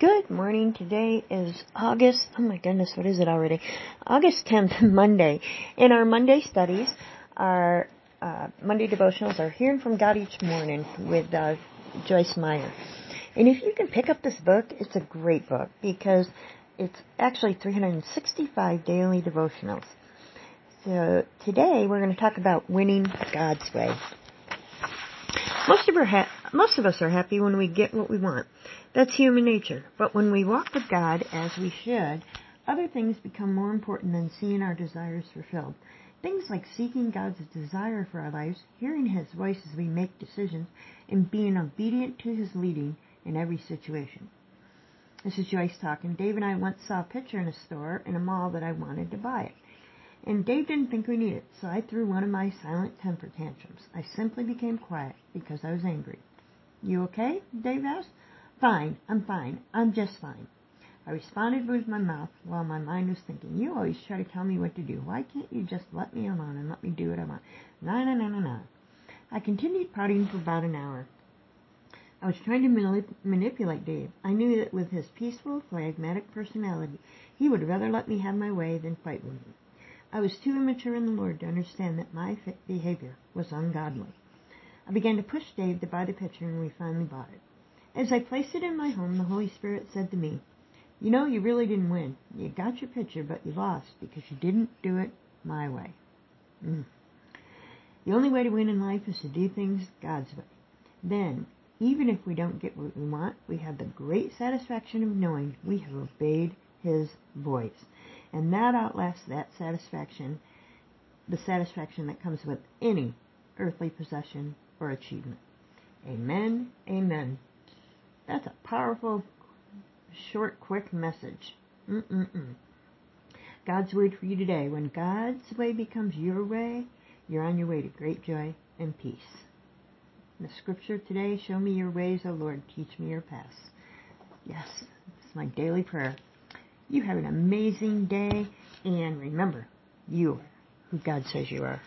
Good morning. Today is August, oh my goodness, what is it already? August 10th, Monday. In our Monday studies, our uh, Monday devotionals are Hearing from God Each Morning with uh, Joyce Meyer. And if you can pick up this book, it's a great book because it's actually 365 daily devotionals. So today we're going to talk about winning God's way. Most of, ha- most of us are happy when we get what we want. That's human nature. But when we walk with God as we should, other things become more important than seeing our desires fulfilled. Things like seeking God's desire for our lives, hearing His voice as we make decisions, and being obedient to His leading in every situation. This is Joyce talking. Dave and I once saw a picture in a store in a mall that I wanted to buy it. And Dave didn't think we needed it, so I threw one of my silent temper tantrums. I simply became quiet because I was angry. You okay? Dave asked. Fine, I'm fine. I'm just fine. I responded with my mouth while my mind was thinking, You always try to tell me what to do. Why can't you just let me alone and let me do what I want? No, no, no, no, no. I continued pouting for about an hour. I was trying to manip- manipulate Dave. I knew that with his peaceful, phlegmatic personality, he would rather let me have my way than fight with me. I was too immature in the Lord to understand that my behavior was ungodly. I began to push Dave to buy the picture, and we finally bought it. As I placed it in my home, the Holy Spirit said to me, You know, you really didn't win. You got your picture, but you lost because you didn't do it my way. Mm. The only way to win in life is to do things God's way. Then, even if we don't get what we want, we have the great satisfaction of knowing we have obeyed His voice. And that outlasts that satisfaction, the satisfaction that comes with any earthly possession or achievement. Amen. Amen. That's a powerful, short, quick message. Mm-mm-mm. God's word for you today. When God's way becomes your way, you're on your way to great joy and peace. The scripture today, show me your ways, O Lord, teach me your paths. Yes, it's my daily prayer. You have an amazing day, and remember, you are who God says you are.